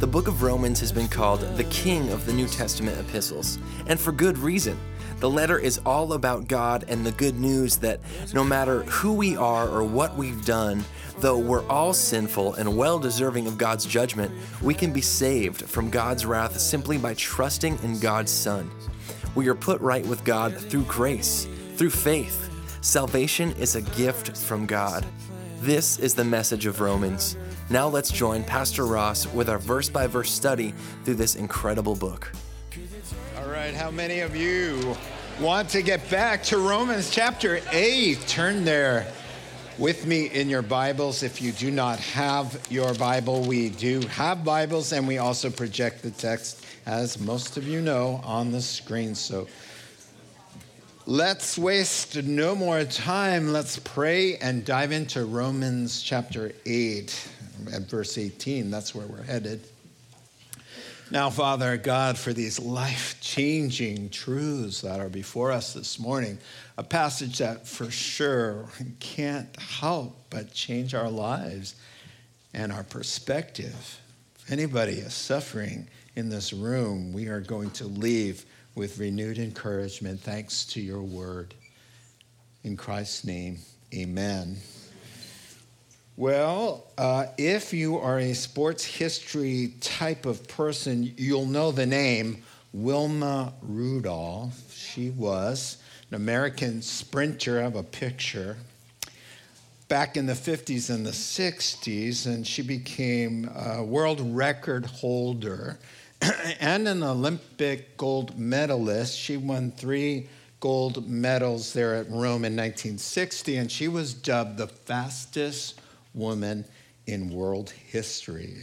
The book of Romans has been called the king of the New Testament epistles, and for good reason. The letter is all about God and the good news that no matter who we are or what we've done, though we're all sinful and well deserving of God's judgment, we can be saved from God's wrath simply by trusting in God's Son. We are put right with God through grace, through faith. Salvation is a gift from God. This is the message of Romans. Now let's join Pastor Ross with our verse by verse study through this incredible book. All right, how many of you want to get back to Romans chapter 8? Turn there with me in your Bibles. If you do not have your Bible, we do have Bibles, and we also project the text, as most of you know, on the screen. So let's waste no more time. Let's pray and dive into Romans chapter 8 at verse 18. That's where we're headed. Now, Father God, for these life changing truths that are before us this morning, a passage that for sure can't help but change our lives and our perspective. If anybody is suffering in this room, we are going to leave with renewed encouragement thanks to your word. In Christ's name, amen. Well, uh, if you are a sports history type of person, you'll know the name Wilma Rudolph. She was an American sprinter. I have a picture. Back in the 50s and the 60s, and she became a world record holder and an Olympic gold medalist. She won three gold medals there at Rome in 1960, and she was dubbed the fastest woman in world history.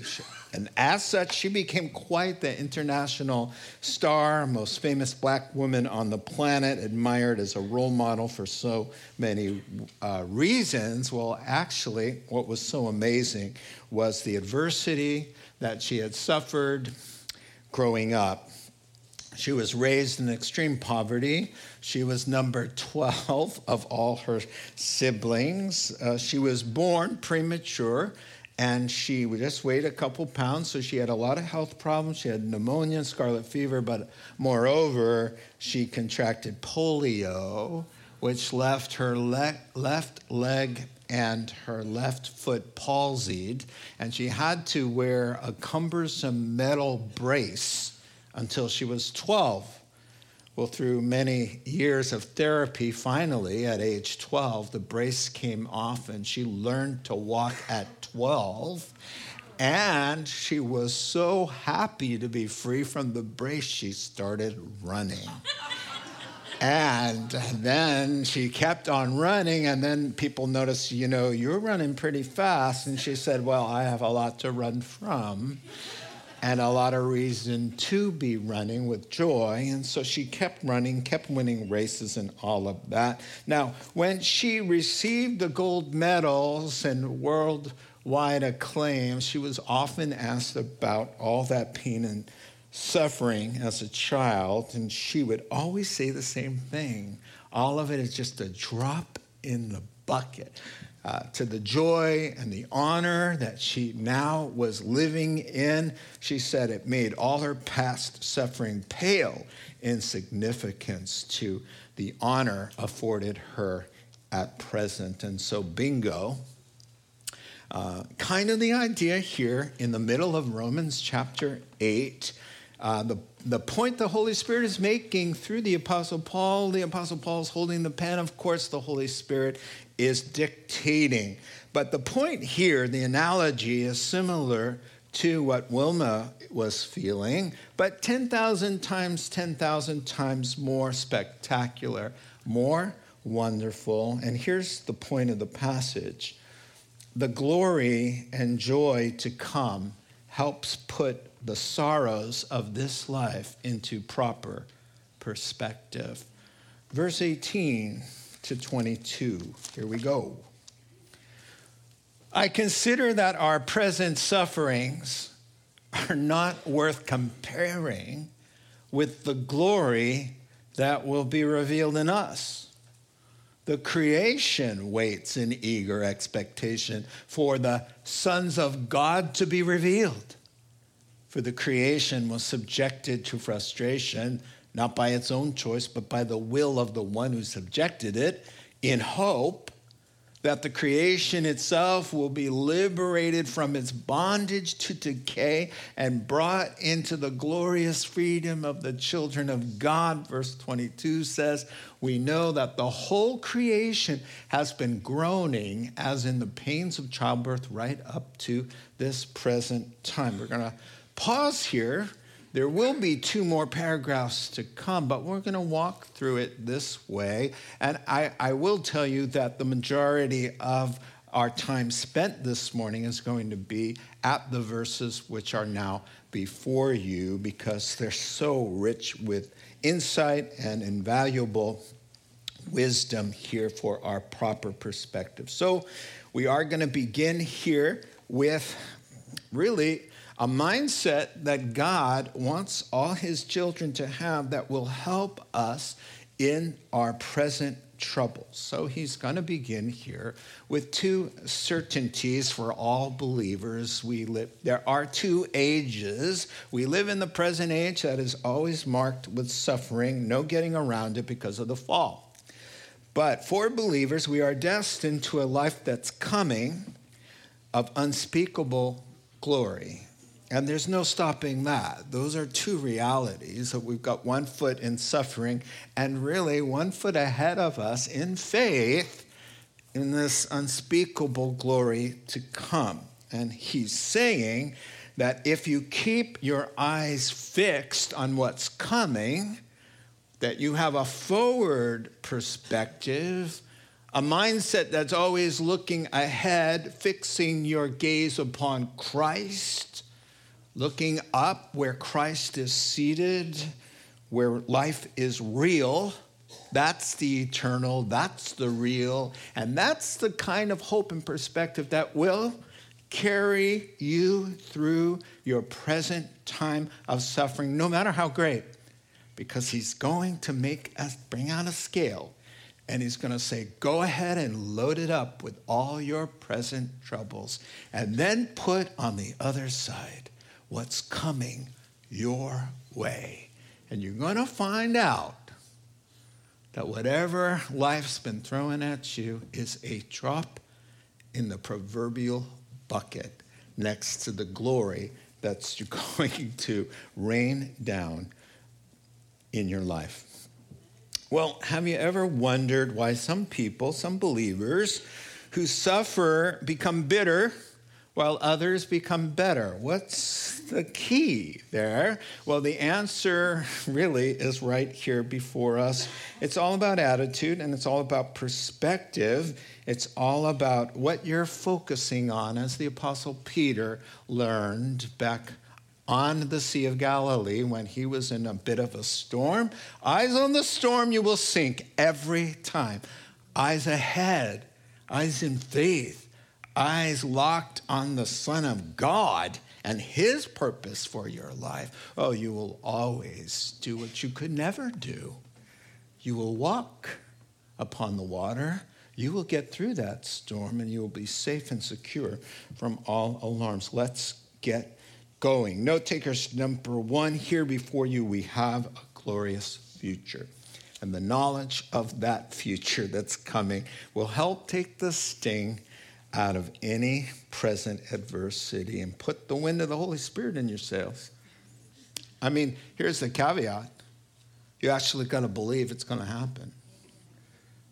And as such, she became quite the international star, most famous black woman on the planet, admired as a role model for so many uh, reasons. Well, actually, what was so amazing was the adversity that she had suffered growing up. She was raised in extreme poverty. She was number 12 of all her siblings. Uh, she was born premature and she just weighed a couple pounds, so she had a lot of health problems. She had pneumonia and scarlet fever, but moreover, she contracted polio, which left her le- left leg and her left foot palsied, and she had to wear a cumbersome metal brace until she was 12. Well, through many years of therapy, finally, at age 12, the brace came off and she learned to walk at 12. And she was so happy to be free from the brace, she started running. And then she kept on running, and then people noticed, you know, you're running pretty fast. And she said, Well, I have a lot to run from and a lot of reason to be running with joy. And so she kept running, kept winning races and all of that. Now, when she received the gold medals and worldwide acclaim, she was often asked about all that pain and suffering as a child. And she would always say the same thing all of it is just a drop in the bucket uh, to the joy and the honor that she now was living in. She said it made all her past suffering pale in significance to the honor afforded her at present. And so, bingo. Uh, kind of the idea here in the middle of Romans chapter 8. Uh, the, the point the Holy Spirit is making through the Apostle Paul, the Apostle Paul is holding the pen. Of course, the Holy Spirit is dictating. But the point here, the analogy is similar to what Wilma was feeling, but 10,000 times 10,000 times more spectacular, more wonderful. And here's the point of the passage the glory and joy to come helps put the sorrows of this life into proper perspective. Verse 18 to 22. Here we go. I consider that our present sufferings are not worth comparing with the glory that will be revealed in us. The creation waits in eager expectation for the sons of God to be revealed. For the creation was subjected to frustration, not by its own choice, but by the will of the one who subjected it, in hope that the creation itself will be liberated from its bondage to decay and brought into the glorious freedom of the children of God. Verse 22 says, We know that the whole creation has been groaning as in the pains of childbirth right up to this present time. We're going to pause here there will be two more paragraphs to come, but we're going to walk through it this way. And I, I will tell you that the majority of our time spent this morning is going to be at the verses which are now before you because they're so rich with insight and invaluable wisdom here for our proper perspective. So we are going to begin here with really a mindset that God wants all his children to have that will help us in our present troubles. So he's going to begin here with two certainties for all believers. We live there are two ages. We live in the present age that is always marked with suffering, no getting around it because of the fall. But for believers, we are destined to a life that's coming of unspeakable glory. And there's no stopping that. Those are two realities that we've got one foot in suffering and really one foot ahead of us in faith in this unspeakable glory to come. And he's saying that if you keep your eyes fixed on what's coming, that you have a forward perspective, a mindset that's always looking ahead, fixing your gaze upon Christ looking up where Christ is seated, where life is real. That's the eternal, that's the real, and that's the kind of hope and perspective that will carry you through your present time of suffering, no matter how great, because He's going to make us bring out a scale and he's going to say, Go ahead and load it up with all your present troubles, and then put on the other side what's coming your way. And you're going to find out that whatever life's been throwing at you is a drop in the proverbial bucket next to the glory that's going to rain down in your life. Well, have you ever wondered why some people, some believers who suffer, become bitter? While others become better. What's the key there? Well, the answer really is right here before us. It's all about attitude and it's all about perspective. It's all about what you're focusing on, as the Apostle Peter learned back on the Sea of Galilee when he was in a bit of a storm. Eyes on the storm, you will sink every time. Eyes ahead, eyes in faith eyes locked on the Son of God and his purpose for your life, oh, you will always do what you could never do. You will walk upon the water. You will get through that storm and you will be safe and secure from all alarms. Let's get going. Note takers number one here before you, we have a glorious future. And the knowledge of that future that's coming will help take the sting out of any present adversity and put the wind of the Holy Spirit in yourselves. I mean, here's the caveat you're actually going to believe it's going to happen.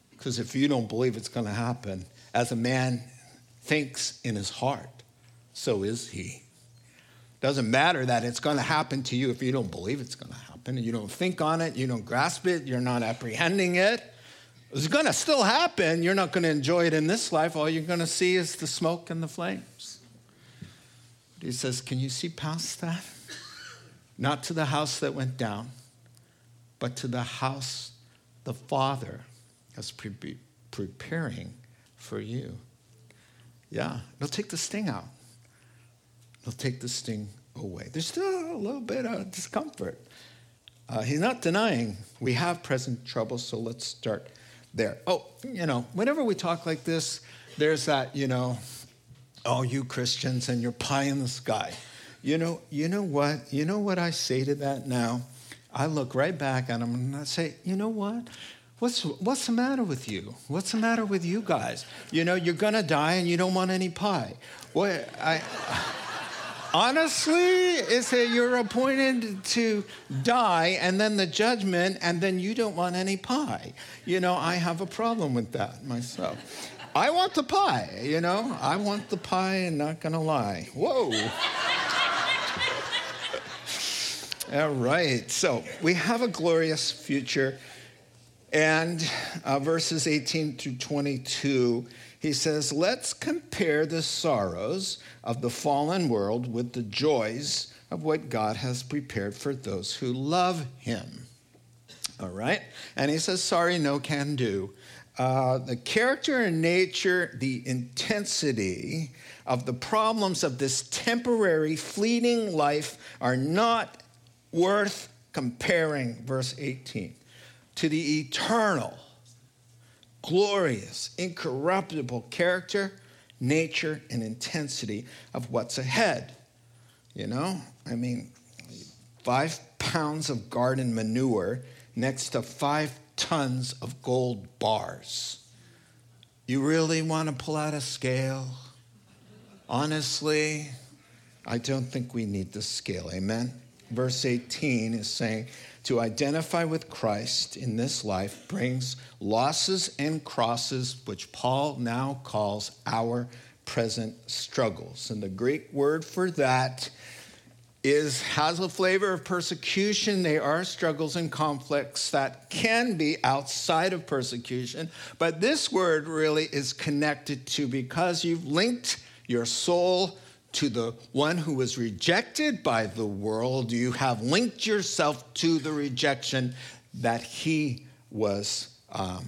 Because if you don't believe it's going to happen, as a man thinks in his heart, so is he. Doesn't matter that it's going to happen to you if you don't believe it's going to happen you don't think on it, you don't grasp it, you're not apprehending it. It's going to still happen. You're not going to enjoy it in this life. All you're going to see is the smoke and the flames. But he says, Can you see past that? not to the house that went down, but to the house the Father is pre- preparing for you. Yeah, it'll take the sting out. It'll take the sting away. There's still a little bit of discomfort. Uh, he's not denying we have present troubles, so let's start there. Oh, you know, whenever we talk like this, there's that, you know, oh, you Christians and your pie in the sky. You know, you know what? You know what I say to that now? I look right back at them and I say, you know what? What's, what's the matter with you? What's the matter with you guys? You know, you're gonna die and you don't want any pie. What I honestly, it's that you're appointed to die and then the judgment, and then you don't want any pie. You know, I have a problem with that myself. I want the pie, you know, I want the pie and not gonna lie. Whoa. All right, so we have a glorious future. And uh, verses 18 through 22, he says, Let's compare the sorrows of the fallen world with the joys of what God has prepared for those who love him. All right? And he says, Sorry, no can do. Uh, the character and nature, the intensity of the problems of this temporary, fleeting life are not worth comparing, verse 18, to the eternal, glorious, incorruptible character, nature, and intensity of what's ahead. You know, I mean, five pounds of garden manure next to five tons of gold bars. You really want to pull out a scale? Honestly, I don't think we need the scale. Amen? verse 18 is saying to identify with Christ in this life brings losses and crosses, which Paul now calls our present struggles. And the Greek word for that is has a flavor of persecution. They are struggles and conflicts that can be outside of persecution. But this word really is connected to because you've linked your soul to the one who was rejected by the world, you have linked yourself to the rejection that he was. Um,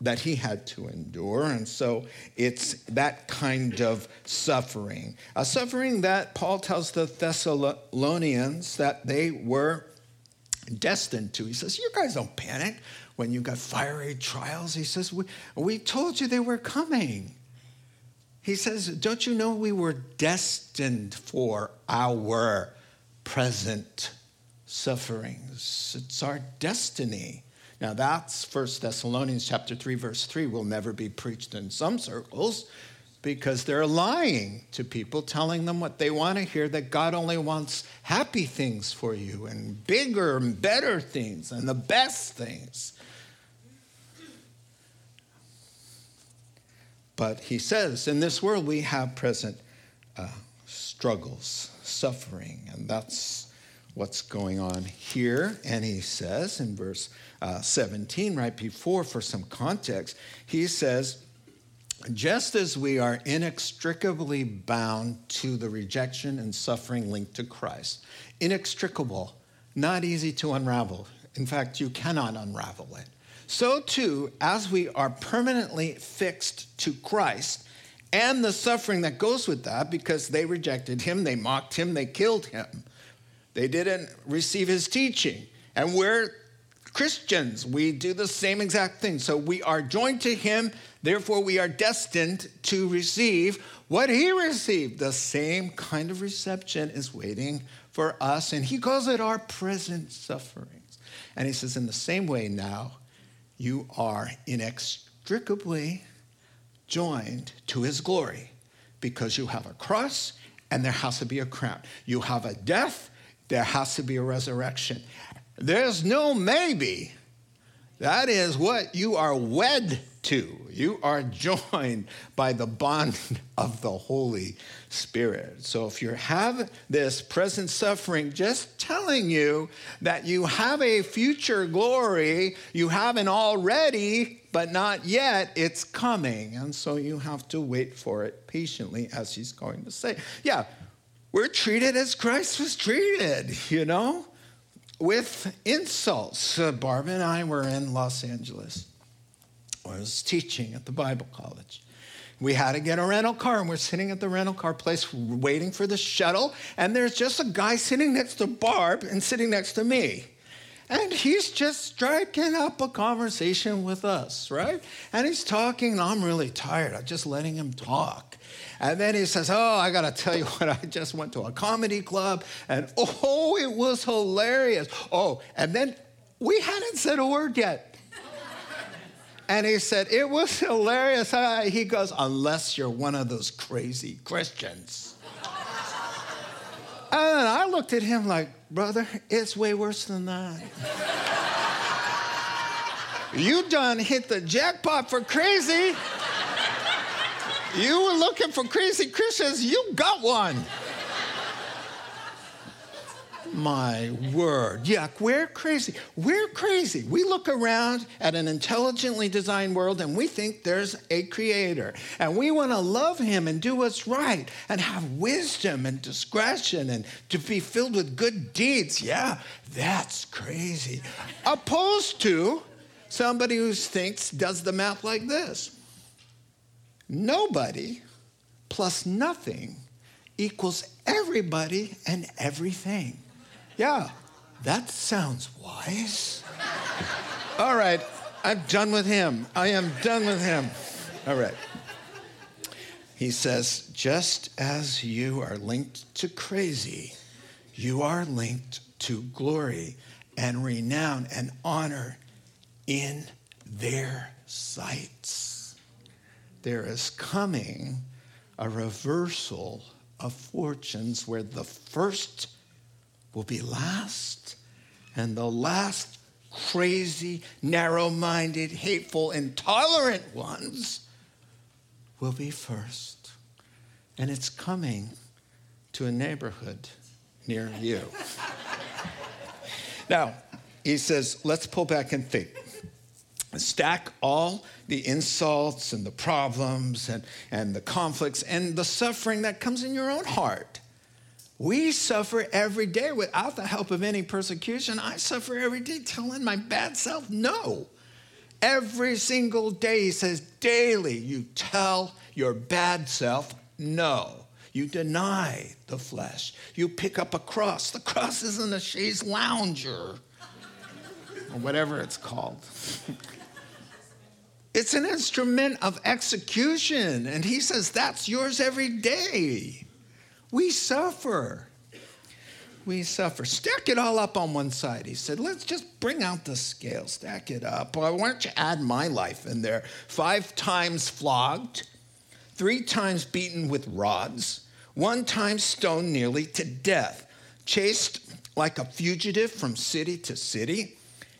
that he had to endure. And so it's that kind of suffering. A suffering that Paul tells the Thessalonians that they were destined to. He says, You guys don't panic when you got fiery trials. He says, We, we told you they were coming. He says, Don't you know we were destined for our present sufferings? It's our destiny. Now that's 1 Thessalonians chapter 3 verse 3 will never be preached in some circles because they're lying to people telling them what they want to hear that God only wants happy things for you and bigger and better things and the best things. But he says, in this world, we have present uh, struggles, suffering, and that's what's going on here. And he says in verse uh, 17, right before, for some context, he says, just as we are inextricably bound to the rejection and suffering linked to Christ, inextricable, not easy to unravel. In fact, you cannot unravel it so too, as we are permanently fixed to Christ and the suffering that goes with that, because they rejected him, they mocked him, they killed him, they didn't receive his teaching. And we're Christians, we do the same exact thing. So we are joined to him, therefore, we are destined to receive what he received. The same kind of reception is waiting for us, and he calls it our present sufferings. And he says, in the same way now, you are inextricably joined to his glory because you have a cross and there has to be a crown. You have a death, there has to be a resurrection. There's no maybe. That is what you are wed to. You are joined by the bond of the Holy Spirit. So if you have this present suffering, just telling you that you have a future glory, you haven't already, but not yet, it's coming. And so you have to wait for it patiently, as he's going to say. Yeah, we're treated as Christ was treated, you know? with insults. Uh, Barb and I were in Los Angeles. I was teaching at the Bible college. We had to get a rental car, and we're sitting at the rental car place waiting for the shuttle. And there's just a guy sitting next to Barb and sitting next to me. And he's just striking up a conversation with us, right? And he's talking, and I'm really tired. I'm just letting him talk. And then he says, Oh, I got to tell you what, I just went to a comedy club, and oh, it was hilarious. Oh, and then we hadn't said a word yet. And he said, It was hilarious. He goes, Unless you're one of those crazy Christians. And I looked at him like, brother, it's way worse than that. you done hit the jackpot for crazy. You were looking for crazy Christians, you got one. My word. Yuck, we're crazy. We're crazy. We look around at an intelligently designed world and we think there's a creator. And we want to love him and do what's right and have wisdom and discretion and to be filled with good deeds. Yeah, that's crazy. Opposed to somebody who thinks, does the math like this nobody plus nothing equals everybody and everything. Yeah, that sounds wise. All right, I'm done with him. I am done with him. All right. He says, just as you are linked to crazy, you are linked to glory and renown and honor in their sights. There is coming a reversal of fortunes where the first will be last, and the last crazy, narrow minded, hateful, intolerant ones will be first. And it's coming to a neighborhood near you. now, he says, let's pull back and think. Stack all the insults and the problems and, and the conflicts and the suffering that comes in your own heart. We suffer every day without the help of any persecution. I suffer every day telling my bad self no. Every single day, he says, daily, you tell your bad self no. You deny the flesh. You pick up a cross. The cross isn't a chaise lounger or whatever it's called. it's an instrument of execution. And he says, that's yours every day. We suffer. We suffer. Stack it all up on one side. He said, let's just bring out the scale, stack it up. Why don't you add my life in there? Five times flogged, three times beaten with rods, one time stoned nearly to death, chased like a fugitive from city to city,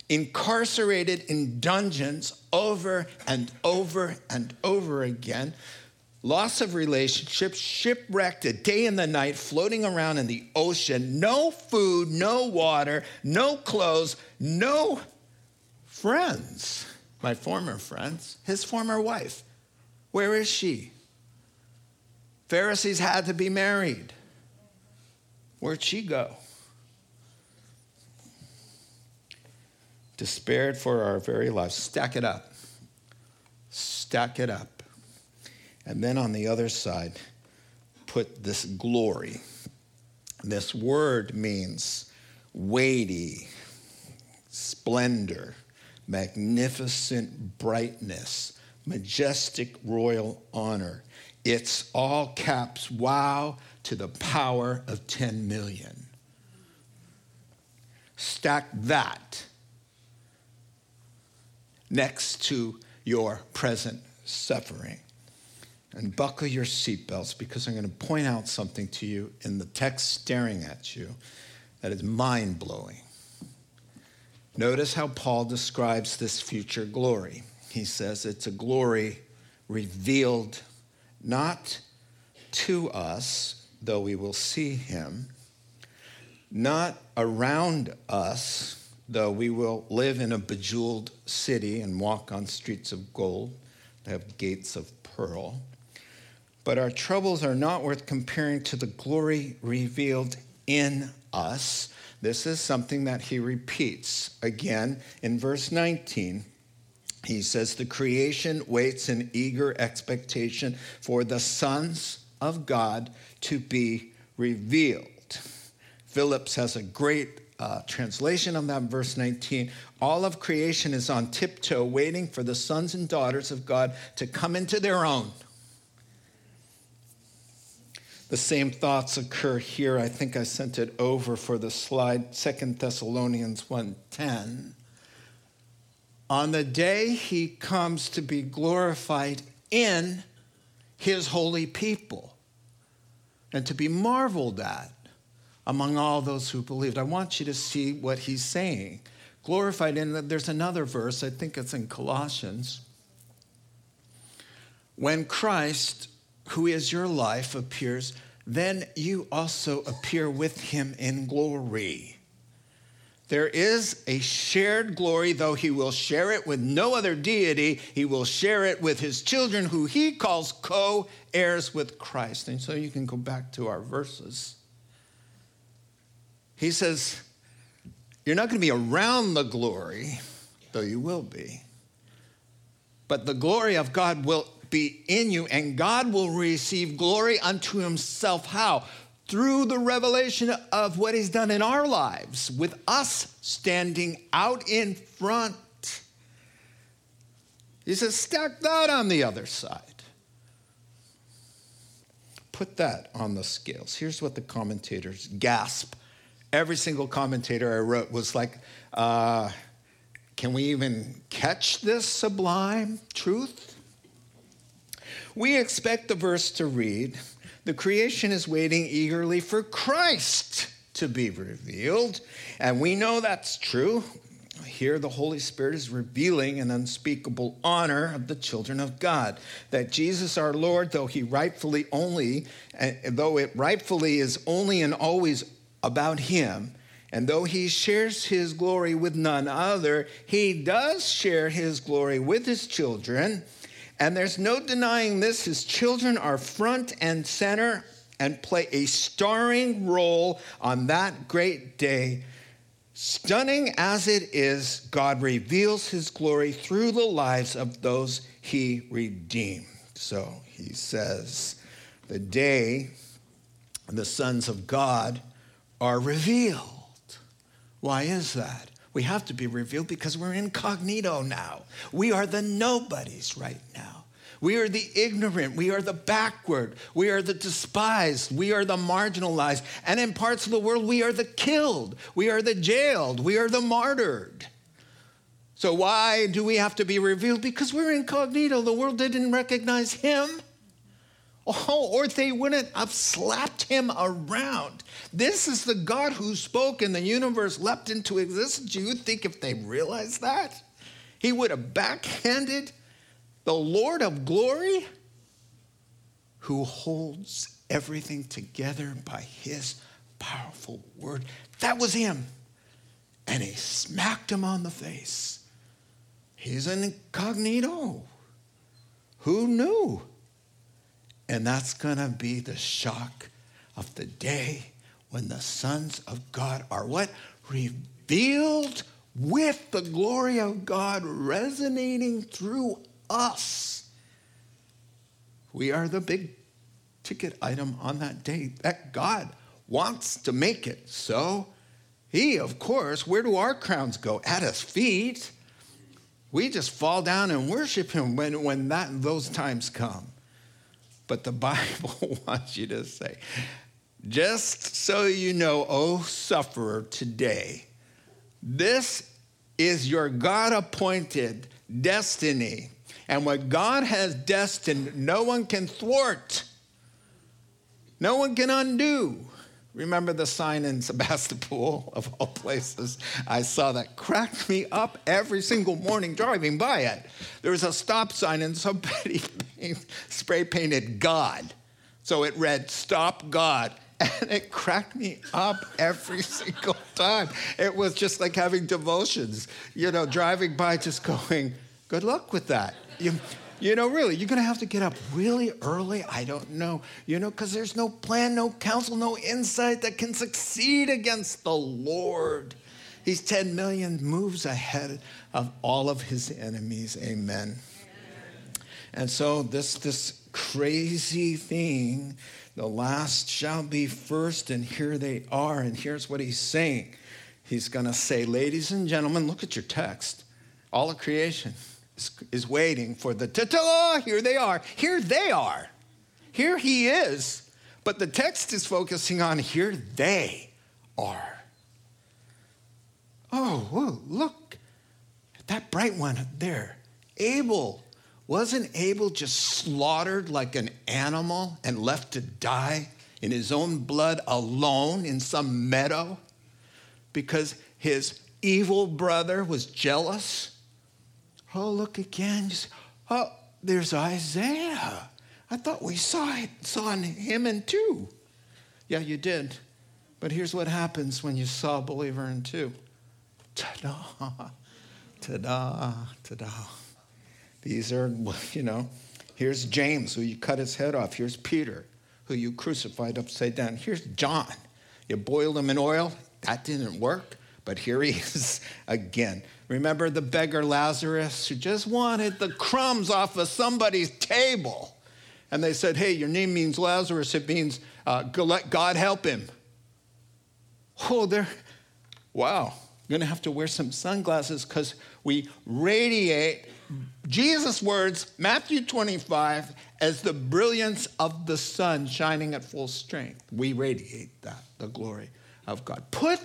incarcerated in dungeons over and over and over again, loss of relationships, shipwrecked a day and the night, floating around in the ocean, no food, no water, no clothes, no friends. My former friends, his former wife. Where is she? Pharisees had to be married. Where'd she go? Despaired for our very lives. Stack it up. Stack it up. And then on the other side, put this glory. This word means weighty, splendor, magnificent brightness, majestic royal honor. It's all caps wow to the power of 10 million. Stack that next to your present suffering and buckle your seatbelts because I'm going to point out something to you in the text staring at you that is mind blowing. Notice how Paul describes this future glory. He says it's a glory revealed not to us, though we will see him, not around us, though we will live in a bejeweled city and walk on streets of gold, that have gates of pearl but our troubles are not worth comparing to the glory revealed in us. This is something that he repeats again in verse 19. He says, The creation waits in eager expectation for the sons of God to be revealed. Phillips has a great uh, translation of that verse 19. All of creation is on tiptoe, waiting for the sons and daughters of God to come into their own. The same thoughts occur here. I think I sent it over for the slide, Second Thessalonians 1:10. On the day he comes to be glorified in his holy people and to be marveled at among all those who believed. I want you to see what he's saying. Glorified in, there's another verse, I think it's in Colossians. When Christ, who is your life, appears, then you also appear with him in glory. There is a shared glory, though he will share it with no other deity. He will share it with his children, who he calls co heirs with Christ. And so you can go back to our verses. He says, You're not going to be around the glory, though you will be. But the glory of God will be in you, and God will receive glory unto himself. How? Through the revelation of what he's done in our lives, with us standing out in front. He says, stack that on the other side. Put that on the scales. Here's what the commentators gasp every single commentator I wrote was like, uh, can we even catch this sublime truth? We expect the verse to read The creation is waiting eagerly for Christ to be revealed. And we know that's true. Here, the Holy Spirit is revealing an unspeakable honor of the children of God. That Jesus our Lord, though he rightfully only, eh, though it rightfully is only and always about him. And though he shares his glory with none other, he does share his glory with his children. And there's no denying this. His children are front and center and play a starring role on that great day. Stunning as it is, God reveals his glory through the lives of those he redeemed. So he says, The day the sons of God are revealed. Why is that? We have to be revealed because we're incognito now. We are the nobodies right now. We are the ignorant. We are the backward. We are the despised. We are the marginalized. And in parts of the world, we are the killed. We are the jailed. We are the martyred. So, why do we have to be revealed? Because we're incognito. The world didn't recognize him. Oh, or they wouldn't have slapped him around. This is the God who spoke and the universe leapt into existence. Do you think if they realized that, he would have backhanded the Lord of glory who holds everything together by his powerful word? That was him. And he smacked him on the face. He's an incognito. Who knew? And that's going to be the shock of the day when the sons of God are what? Revealed with the glory of God resonating through us. We are the big ticket item on that day that God wants to make it. So, He, of course, where do our crowns go? At His feet. We just fall down and worship Him when, when that, those times come. But the Bible wants you to say, just so you know, oh sufferer, today, this is your God appointed destiny. And what God has destined, no one can thwart, no one can undo. Remember the sign in Sebastopol, of all places? I saw that cracked me up every single morning driving by it. There was a stop sign, and somebody spray painted God. So it read, Stop God. And it cracked me up every single time. It was just like having devotions, you know, driving by just going, Good luck with that. You, You know, really, you're going to have to get up really early. I don't know. You know, because there's no plan, no counsel, no insight that can succeed against the Lord. He's 10 million moves ahead of all of his enemies. Amen. And so this this crazy thing, the last shall be first, and here they are. And here's what he's saying. He's to say, ladies and gentlemen, look at your text. All of creation is, waiting for the ta-ta. Here they are. Here they are. Here he is. But the text is focusing on here they are. Oh, whoa, look at that bright one there. Abel. Wasn't Abel just slaughtered like an animal and left to die in his own blood alone in some meadow because his evil brother was jealous? Oh, look again. oh, there's Isaiah. I thought we saw it, saw him in two. Yeah, you did. But here's what happens when you saw a believer in two. Ta-da, ta-da, ta-da. These are, you know, here's James, who you cut his head off. Here's Peter, who you crucified upside down. Here's John. You boiled him in oil. That didn't work, but here he is again. Remember the beggar Lazarus who just wanted the crumbs off of somebody's table? And they said, Hey, your name means Lazarus. It means uh, let God help him. Oh, they're, wow. You're going to have to wear some sunglasses because we radiate Jesus' words, Matthew 25, as the brilliance of the sun shining at full strength. We radiate that, the glory of God. Put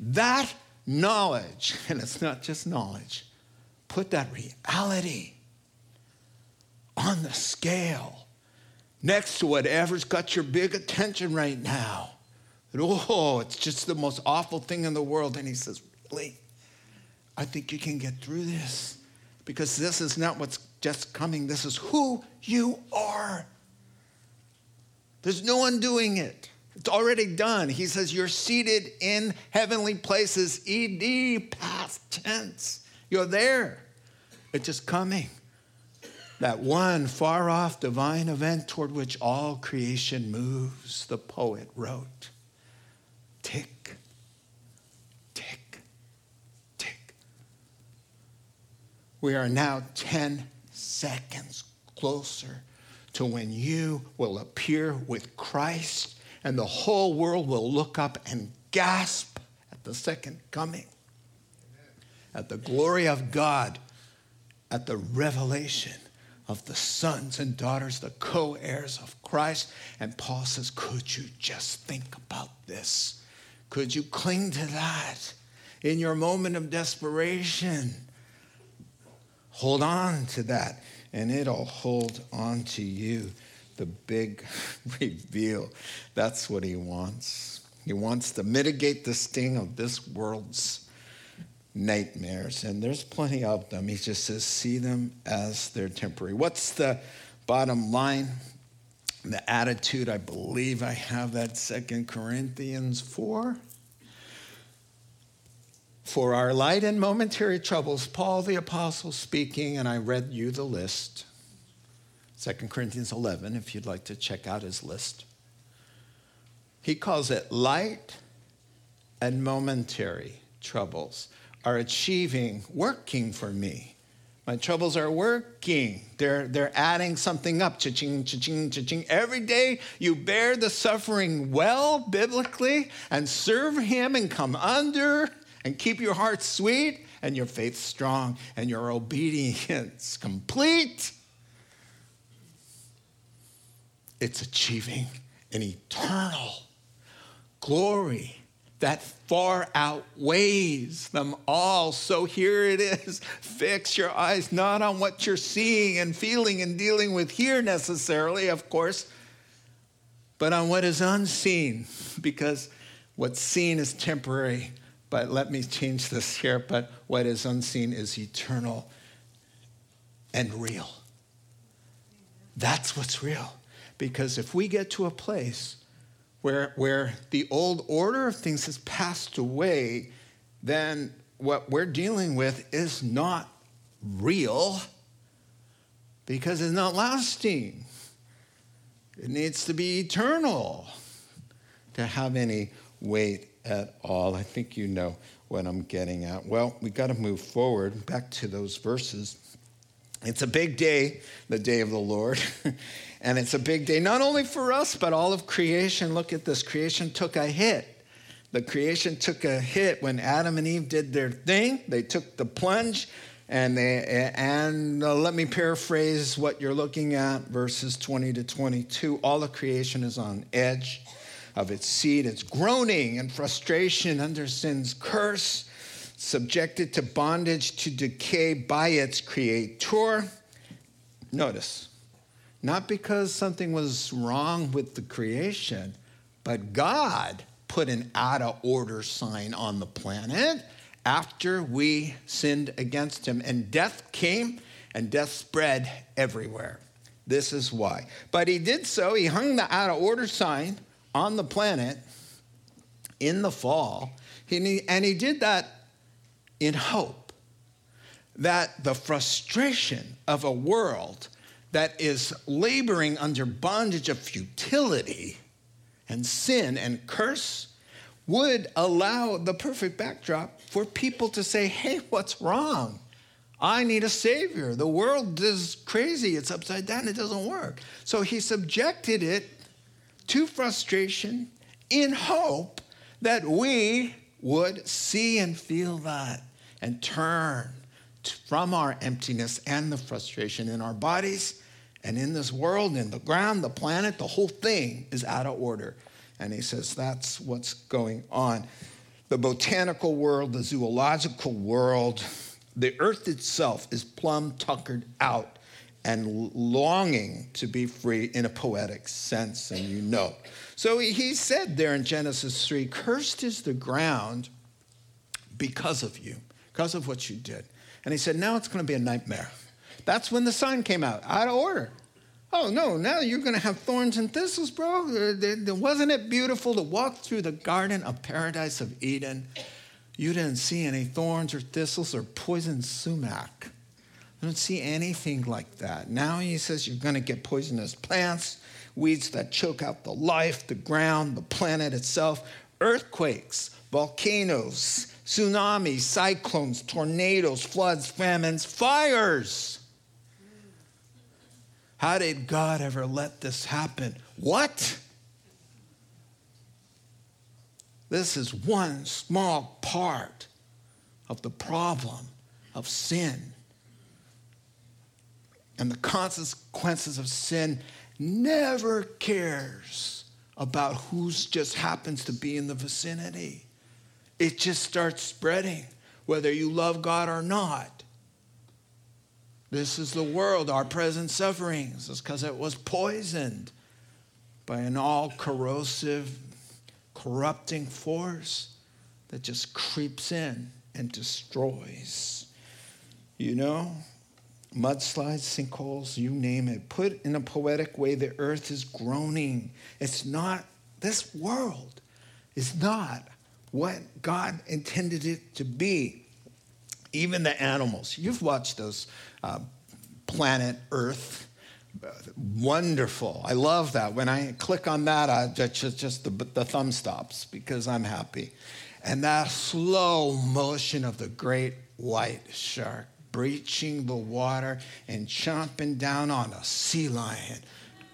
that knowledge, and it's not just knowledge, put that reality on the scale next to whatever's got your big attention right now. oh, it's just the most awful thing in the world. And he says, Really? I think you can get through this because this is not what's just coming, this is who you are. There's no undoing it. It's already done. He says, You're seated in heavenly places, ED, past tense. You're there. It's just coming. That one far off divine event toward which all creation moves, the poet wrote. Tick, tick, tick. We are now 10 seconds closer to when you will appear with Christ and the whole world will look up and gasp at the second coming, at the glory of God, at the revelation of the sons and daughters, the co heirs of Christ. And Paul says, Could you just think about this? Could you cling to that in your moment of desperation? Hold on to that, and it'll hold on to you the big reveal. That's what he wants. He wants to mitigate the sting of this world's nightmares, and there's plenty of them. He just says, see them as they're temporary. What's the bottom line? The attitude, I believe I have that Second Corinthians 4. For our light and momentary troubles, Paul the Apostle speaking, and I read you the list 2 Corinthians 11, if you'd like to check out his list. He calls it light and momentary troubles are achieving, working for me. My troubles are working. They're, they're adding something up. Cha-ching, cha-ching, cha-ching. Every day you bear the suffering well biblically and serve him and come under and keep your heart sweet and your faith strong and your obedience complete it's achieving an eternal glory that far outweighs them all. So here it is. Fix your eyes not on what you're seeing and feeling and dealing with here necessarily, of course, but on what is unseen, because what's seen is temporary. But let me change this here. But what is unseen is eternal and real. That's what's real. Because if we get to a place where, where the old order of things has passed away, then what we're dealing with is not real because it's not lasting. It needs to be eternal to have any weight at all. I think you know what I'm getting at. Well, we got to move forward back to those verses. It's a big day, the day of the Lord. and it's a big day, not only for us, but all of creation. Look at this creation took a hit. The creation took a hit when Adam and Eve did their thing. They took the plunge, and they and uh, let me paraphrase what you're looking at, verses 20 to 22. All of creation is on edge of its seed. It's groaning and frustration under sin's curse subjected to bondage to decay by its creator. Notice, not because something was wrong with the creation, but God put an out of order sign on the planet after we sinned against him. And death came and death spread everywhere. This is why. But he did so, he hung the out of order sign on the planet in the fall. And he, and he did that in hope that the frustration of a world that is laboring under bondage of futility and sin and curse would allow the perfect backdrop for people to say, hey, what's wrong? I need a savior. The world is crazy. It's upside down. It doesn't work. So he subjected it to frustration in hope that we would see and feel that and turn from our emptiness and the frustration in our bodies and in this world, in the ground, the planet, the whole thing is out of order. And he says that's what's going on. The botanical world, the zoological world, the earth itself is plumb tuckered out and longing to be free in a poetic sense, and you know. So he said there in Genesis 3 Cursed is the ground because of you because of what you did. And he said, now it's going to be a nightmare. That's when the sign came out, out of order. Oh, no, now you're going to have thorns and thistles, bro. Wasn't it beautiful to walk through the garden of paradise of Eden? You didn't see any thorns or thistles or poison sumac. You don't see anything like that. Now he says you're going to get poisonous plants, weeds that choke out the life, the ground, the planet itself, earthquakes, volcanoes, tsunamis, cyclones, tornadoes, floods, famines, fires. How did God ever let this happen? What? This is one small part of the problem of sin. And the consequences of sin never cares about who just happens to be in the vicinity it just starts spreading, whether you love God or not. This is the world, our present sufferings, is because it was poisoned by an all corrosive, corrupting force that just creeps in and destroys. You know, mudslides, sinkholes, you name it. Put in a poetic way, the earth is groaning. It's not, this world is not what God intended it to be. Even the animals. You've watched those uh, Planet Earth. Wonderful. I love that. When I click on that, I just, just the, the thumb stops because I'm happy. And that slow motion of the great white shark breaching the water and chomping down on a sea lion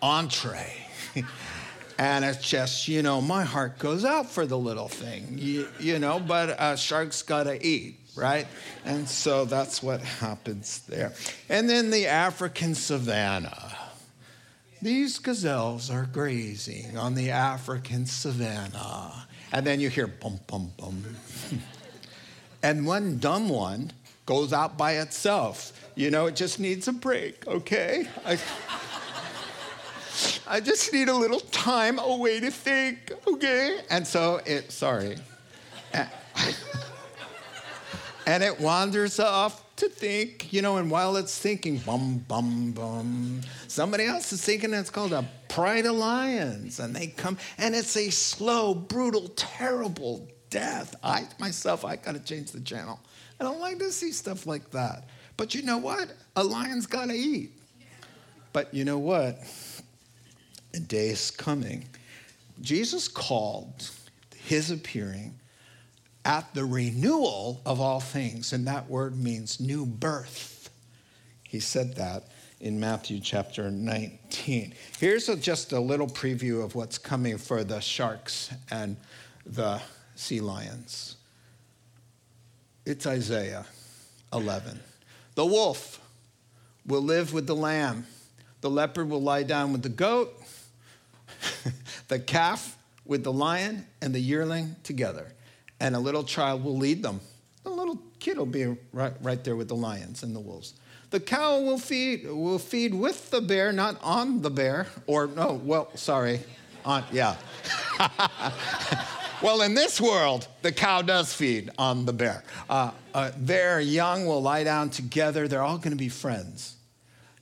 entree. And it's just, you know, my heart goes out for the little thing, you, you know, but a shark's got to eat, right? And so that's what happens there. And then the African savannah. These gazelles are grazing on the African savannah. And then you hear bum, bum, bum. and one dumb one goes out by itself. You know, it just needs a break, okay? I, I just need a little time away to think, okay? And so it, sorry. and it wanders off to think, you know, and while it's thinking, bum, bum, bum, somebody else is thinking it's called a pride of lions. And they come, and it's a slow, brutal, terrible death. I myself, I gotta change the channel. I don't like to see stuff like that. But you know what? A lion's gotta eat. But you know what? A day is coming. Jesus called his appearing at the renewal of all things, and that word means new birth. He said that in Matthew chapter 19. Here's a, just a little preview of what's coming for the sharks and the sea lions. It's Isaiah 11. The wolf will live with the lamb, the leopard will lie down with the goat, the calf with the lion, and the yearling together and a little child will lead them. The little kid will be right, right there with the lions and the wolves. The cow will feed, will feed with the bear, not on the bear. Or, no, well, sorry. On, yeah. well, in this world, the cow does feed on the bear. Uh, uh, their young will lie down together. They're all going to be friends.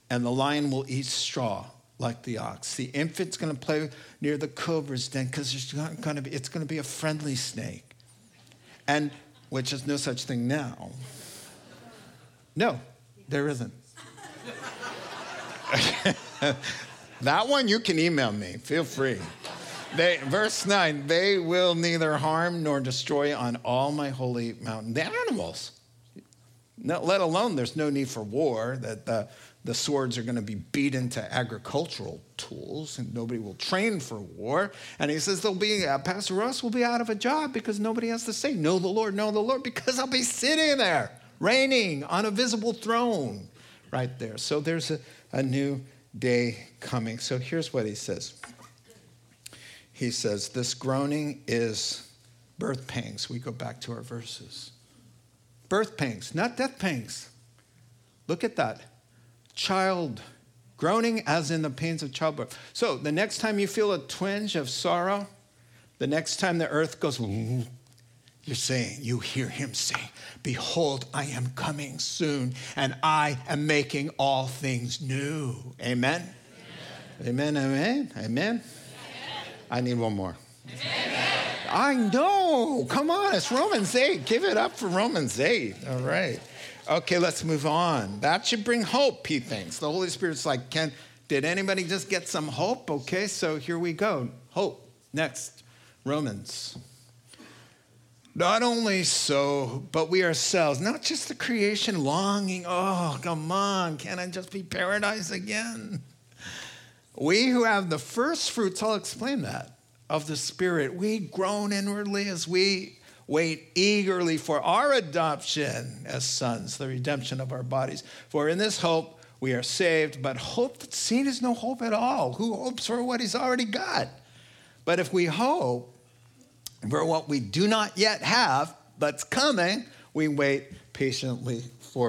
And the lion will eat straw like the ox. The infant's going to play near the cobra's den because it's going to be, it's going to be a friendly snake and which is no such thing now. No, there isn't. that one you can email me. Feel free. They, verse 9, they will neither harm nor destroy on all my holy mountain. The animals. No, let alone there's no need for war, that the the swords are going to be beat into agricultural tools and nobody will train for war. And he says, There'll be, uh, Pastor Ross will be out of a job because nobody has to say, Know the Lord, know the Lord, because I'll be sitting there, reigning on a visible throne right there. So there's a, a new day coming. So here's what he says He says, This groaning is birth pangs. We go back to our verses. Birth pangs, not death pangs. Look at that child groaning as in the pains of childbirth. So the next time you feel a twinge of sorrow, the next time the earth goes, you're saying, you hear him say, Behold, I am coming soon, and I am making all things new. Amen? Amen, amen, amen. amen. I need one more. Amen. I know. Come on, it's Romans 8. Give it up for Romans 8. All right. Okay, let's move on. That should bring hope, he thinks. The Holy Spirit's like, Can, did anybody just get some hope? Okay, so here we go. Hope. Next, Romans. Not only so, but we ourselves, not just the creation longing, oh, come on, can I just be paradise again? We who have the first fruits, I'll explain that, of the Spirit, we groan inwardly as we wait eagerly for our adoption as sons, the redemption of our bodies. For in this hope we are saved, but hope that's seen is no hope at all. Who hopes for what he's already got? But if we hope for what we do not yet have, but's coming, we wait patiently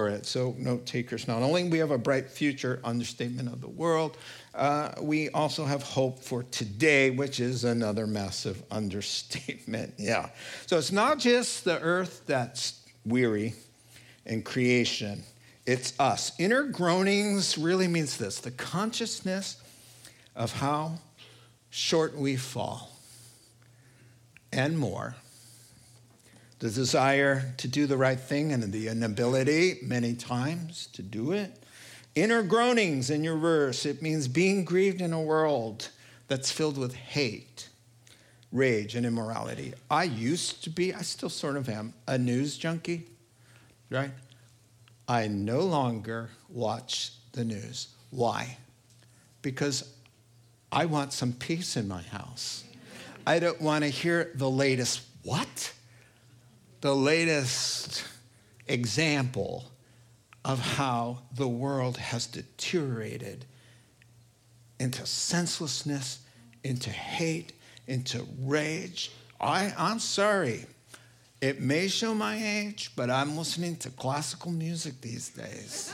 it. So, note takers, not only we have a bright future, understatement of the world, uh, we also have hope for today, which is another massive understatement. Yeah. So it's not just the earth that's weary in creation, it's us. Inner groanings really means this the consciousness of how short we fall and more. The desire to do the right thing and the inability, many times, to do it Inner groanings in your verse, it means being grieved in a world that's filled with hate, rage, and immorality. I used to be, I still sort of am, a news junkie, right? I no longer watch the news. Why? Because I want some peace in my house. I don't want to hear the latest what? The latest example of how the world has deteriorated into senselessness, into hate, into rage. I, I'm sorry. It may show my age, but I'm listening to classical music these days.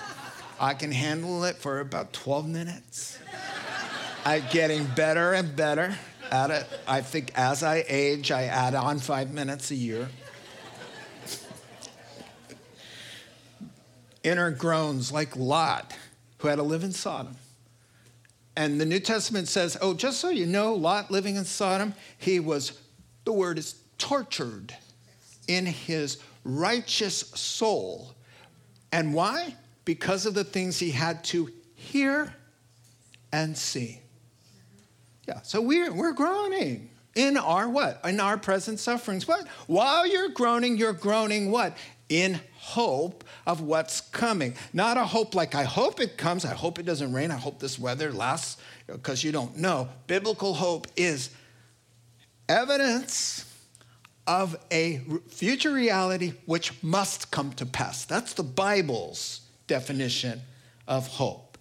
I can handle it for about 12 minutes. I'm getting better and better at it. I think as I age, I add on five minutes a year. Inner groans like Lot, who had to live in Sodom. And the New Testament says, oh, just so you know, Lot living in Sodom, he was, the word is tortured in his righteous soul. And why? Because of the things he had to hear and see. Yeah, so we're, we're groaning in our what? In our present sufferings. What? While you're groaning, you're groaning what? In hope of what's coming. Not a hope like, I hope it comes, I hope it doesn't rain, I hope this weather lasts, because you don't know. Biblical hope is evidence of a future reality which must come to pass. That's the Bible's definition of hope.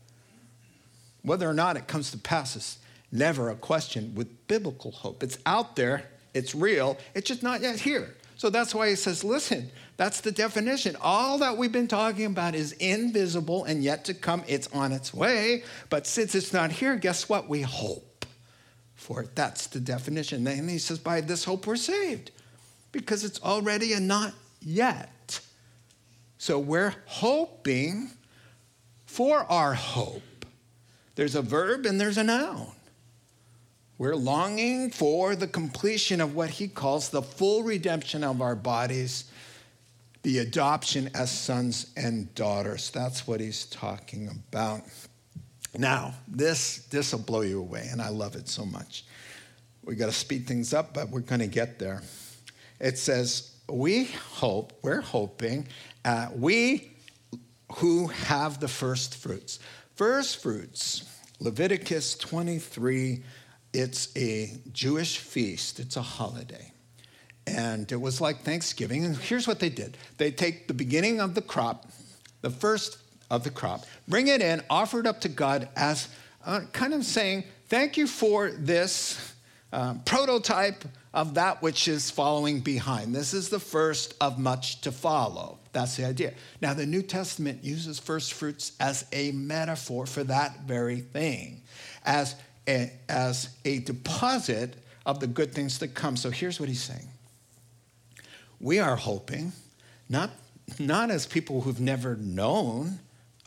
Whether or not it comes to pass is never a question with biblical hope. It's out there, it's real, it's just not yet here. So that's why he says, listen, that's the definition. All that we've been talking about is invisible and yet to come. It's on its way. But since it's not here, guess what? We hope for it. That's the definition. And he says, by this hope we're saved because it's already and not yet. So we're hoping for our hope. There's a verb and there's a noun. We're longing for the completion of what he calls the full redemption of our bodies, the adoption as sons and daughters. That's what he's talking about. Now, this this will blow you away, and I love it so much. We got to speed things up, but we're going to get there. It says, "We hope, we're hoping, uh, we who have the first fruits. First fruits, Leviticus 23 it's a Jewish feast, it's a holiday. And it was like Thanksgiving. And here's what they did they take the beginning of the crop, the first of the crop, bring it in, offer it up to God as uh, kind of saying, Thank you for this uh, prototype of that which is following behind. This is the first of much to follow. That's the idea. Now, the New Testament uses first fruits as a metaphor for that very thing, as a, as a deposit of the good things to come. So here's what he's saying We are hoping, not, not as people who've never known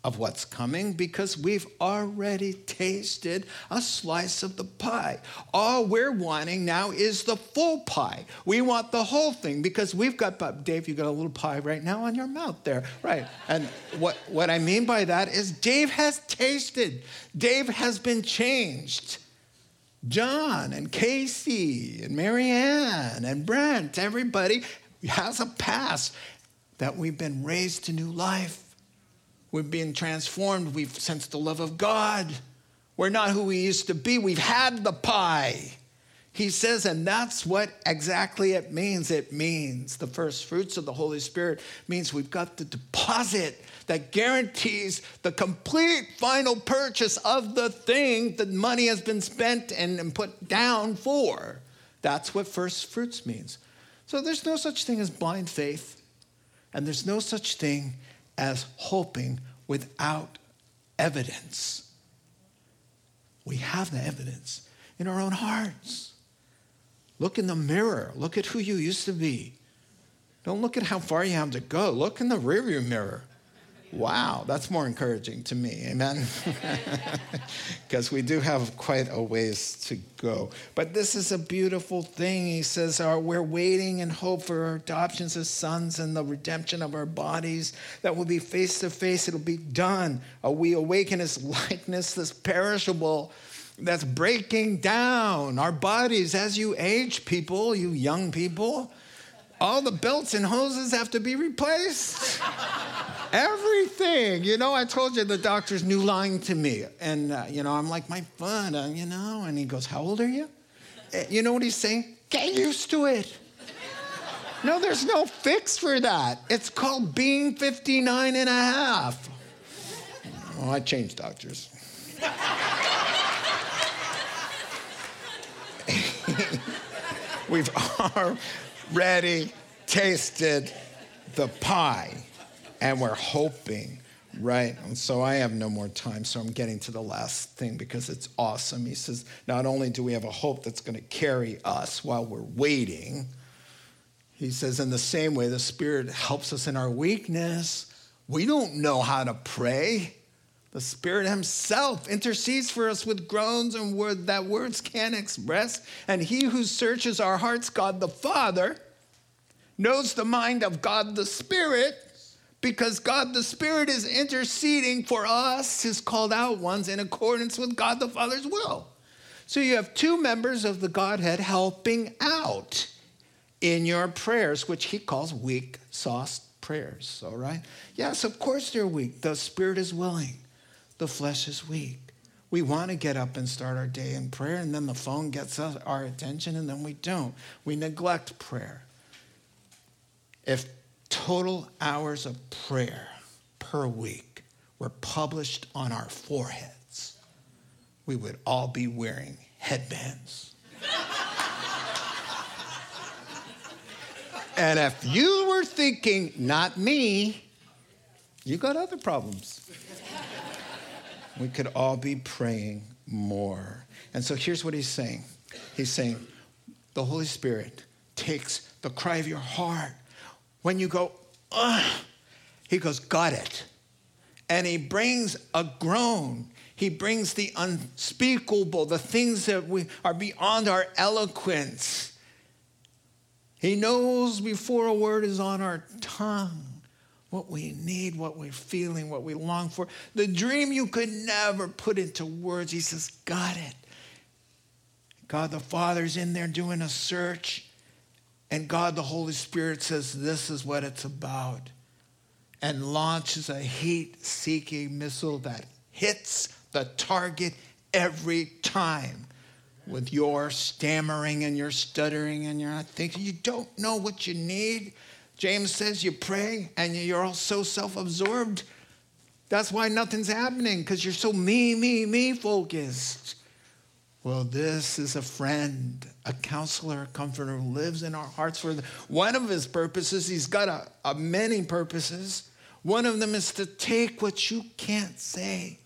of what's coming, because we've already tasted a slice of the pie. All we're wanting now is the full pie. We want the whole thing because we've got, Dave, you got a little pie right now on your mouth there. Right. And what, what I mean by that is Dave has tasted, Dave has been changed. John and Casey and Marianne and Brent, everybody has a past that we've been raised to new life. We've been transformed. We've sensed the love of God. We're not who we used to be. We've had the pie. He says, and that's what exactly it means. It means the first fruits of the Holy Spirit means we've got the deposit that guarantees the complete final purchase of the thing that money has been spent and put down for. That's what first fruits means. So there's no such thing as blind faith, and there's no such thing as hoping without evidence. We have the evidence in our own hearts. Look in the mirror. Look at who you used to be. Don't look at how far you have to go. Look in the rearview mirror. Wow, that's more encouraging to me. Amen. Because we do have quite a ways to go. But this is a beautiful thing. He says, We're waiting in hope for our adoptions as sons and the redemption of our bodies that will be face to face. It'll be done. We awaken his likeness, this perishable that's breaking down our bodies as you age, people, you young people. All the belts and hoses have to be replaced. Everything. You know, I told you the doctor's new line to me. And, uh, you know, I'm like, my fun, uh, you know. And he goes, How old are you? Uh, you know what he's saying? Get used to it. No, there's no fix for that. It's called being 59 and a half. Oh, I changed doctors. We've already tasted the pie and we're hoping, right? And so I have no more time, so I'm getting to the last thing because it's awesome. He says, not only do we have a hope that's going to carry us while we're waiting, he says, in the same way, the Spirit helps us in our weakness. We don't know how to pray. The Spirit Himself intercedes for us with groans and word that words can't express. And He who searches our hearts, God the Father, knows the mind of God the Spirit because God the Spirit is interceding for us, his called out ones, in accordance with God the Father's will. So you have two members of the Godhead helping out in your prayers, which he calls weak sauce prayers. All right? Yes, of course they're weak. The Spirit is willing, the flesh is weak. We want to get up and start our day in prayer, and then the phone gets us, our attention, and then we don't. We neglect prayer. If total hours of prayer per week were published on our foreheads, we would all be wearing headbands. and if you were thinking, not me, you got other problems. we could all be praying more. And so here's what he's saying He's saying, the Holy Spirit takes the cry of your heart when you go, he goes, got it. And he brings a groan. He brings the unspeakable, the things that we are beyond our eloquence. He knows before a word is on our tongue what we need, what we're feeling, what we long for. The dream you could never put into words. He says, Got it. God the Father's in there doing a search. And God, the Holy Spirit, says, This is what it's about. And launches a heat seeking missile that hits the target every time with your stammering and your stuttering and you're not thinking. You don't know what you need. James says you pray and you're all so self absorbed. That's why nothing's happening because you're so me, me, me focused. Well, this is a friend, a counselor, a comforter who lives in our hearts for one of his purposes. He's got a, a many purposes. One of them is to take what you can't say,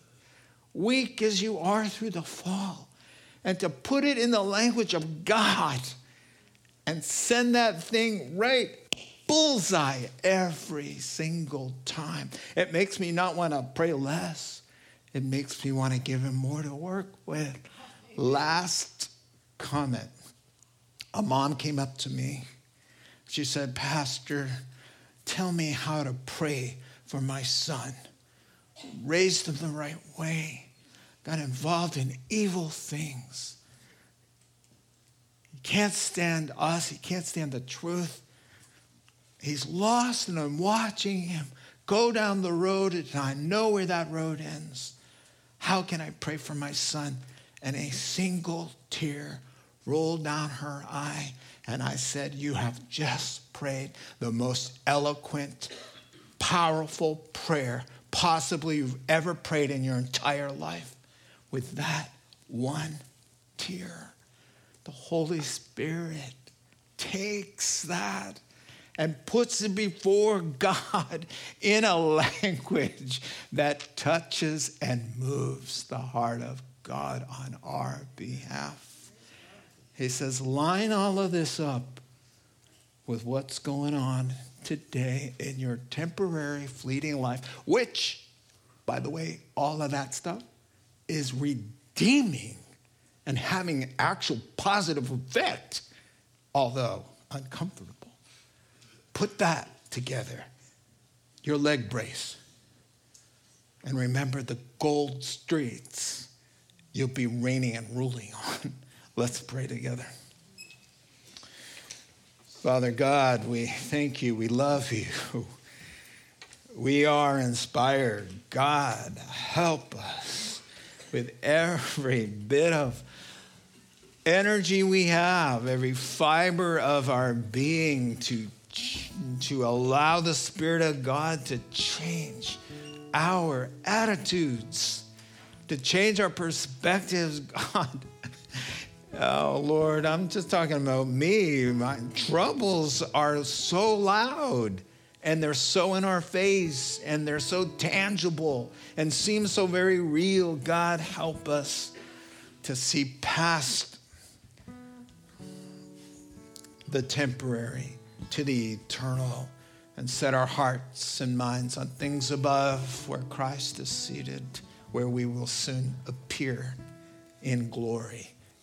weak as you are through the fall, and to put it in the language of God and send that thing right bullseye every single time. It makes me not want to pray less. It makes me want to give him more to work with. Last comment. A mom came up to me. She said, Pastor, tell me how to pray for my son. Raised him the right way, got involved in evil things. He can't stand us, he can't stand the truth. He's lost, and I'm watching him go down the road, and I know where that road ends. How can I pray for my son? and a single tear rolled down her eye. And I said, You have just prayed the most eloquent, powerful prayer possibly you've ever prayed in your entire life with that one tear. The Holy Spirit takes that and puts it before God in a language that touches and moves the heart of God on our behalf. He says, line all of this up with what's going on today in your temporary, fleeting life, which, by the way, all of that stuff is redeeming and having actual positive effect, although uncomfortable. Put that together, your leg brace, and remember the gold streets you'll be reigning and ruling on. Let's pray together. Father God, we thank you. We love you. We are inspired. God, help us with every bit of energy we have, every fiber of our being to, to allow the Spirit of God to change our attitudes to change our perspectives, God. Oh, Lord, I'm just talking about me. My troubles are so loud and they're so in our face and they're so tangible and seem so very real. God, help us to see past the temporary to the eternal and set our hearts and minds on things above where Christ is seated where we will soon appear in glory.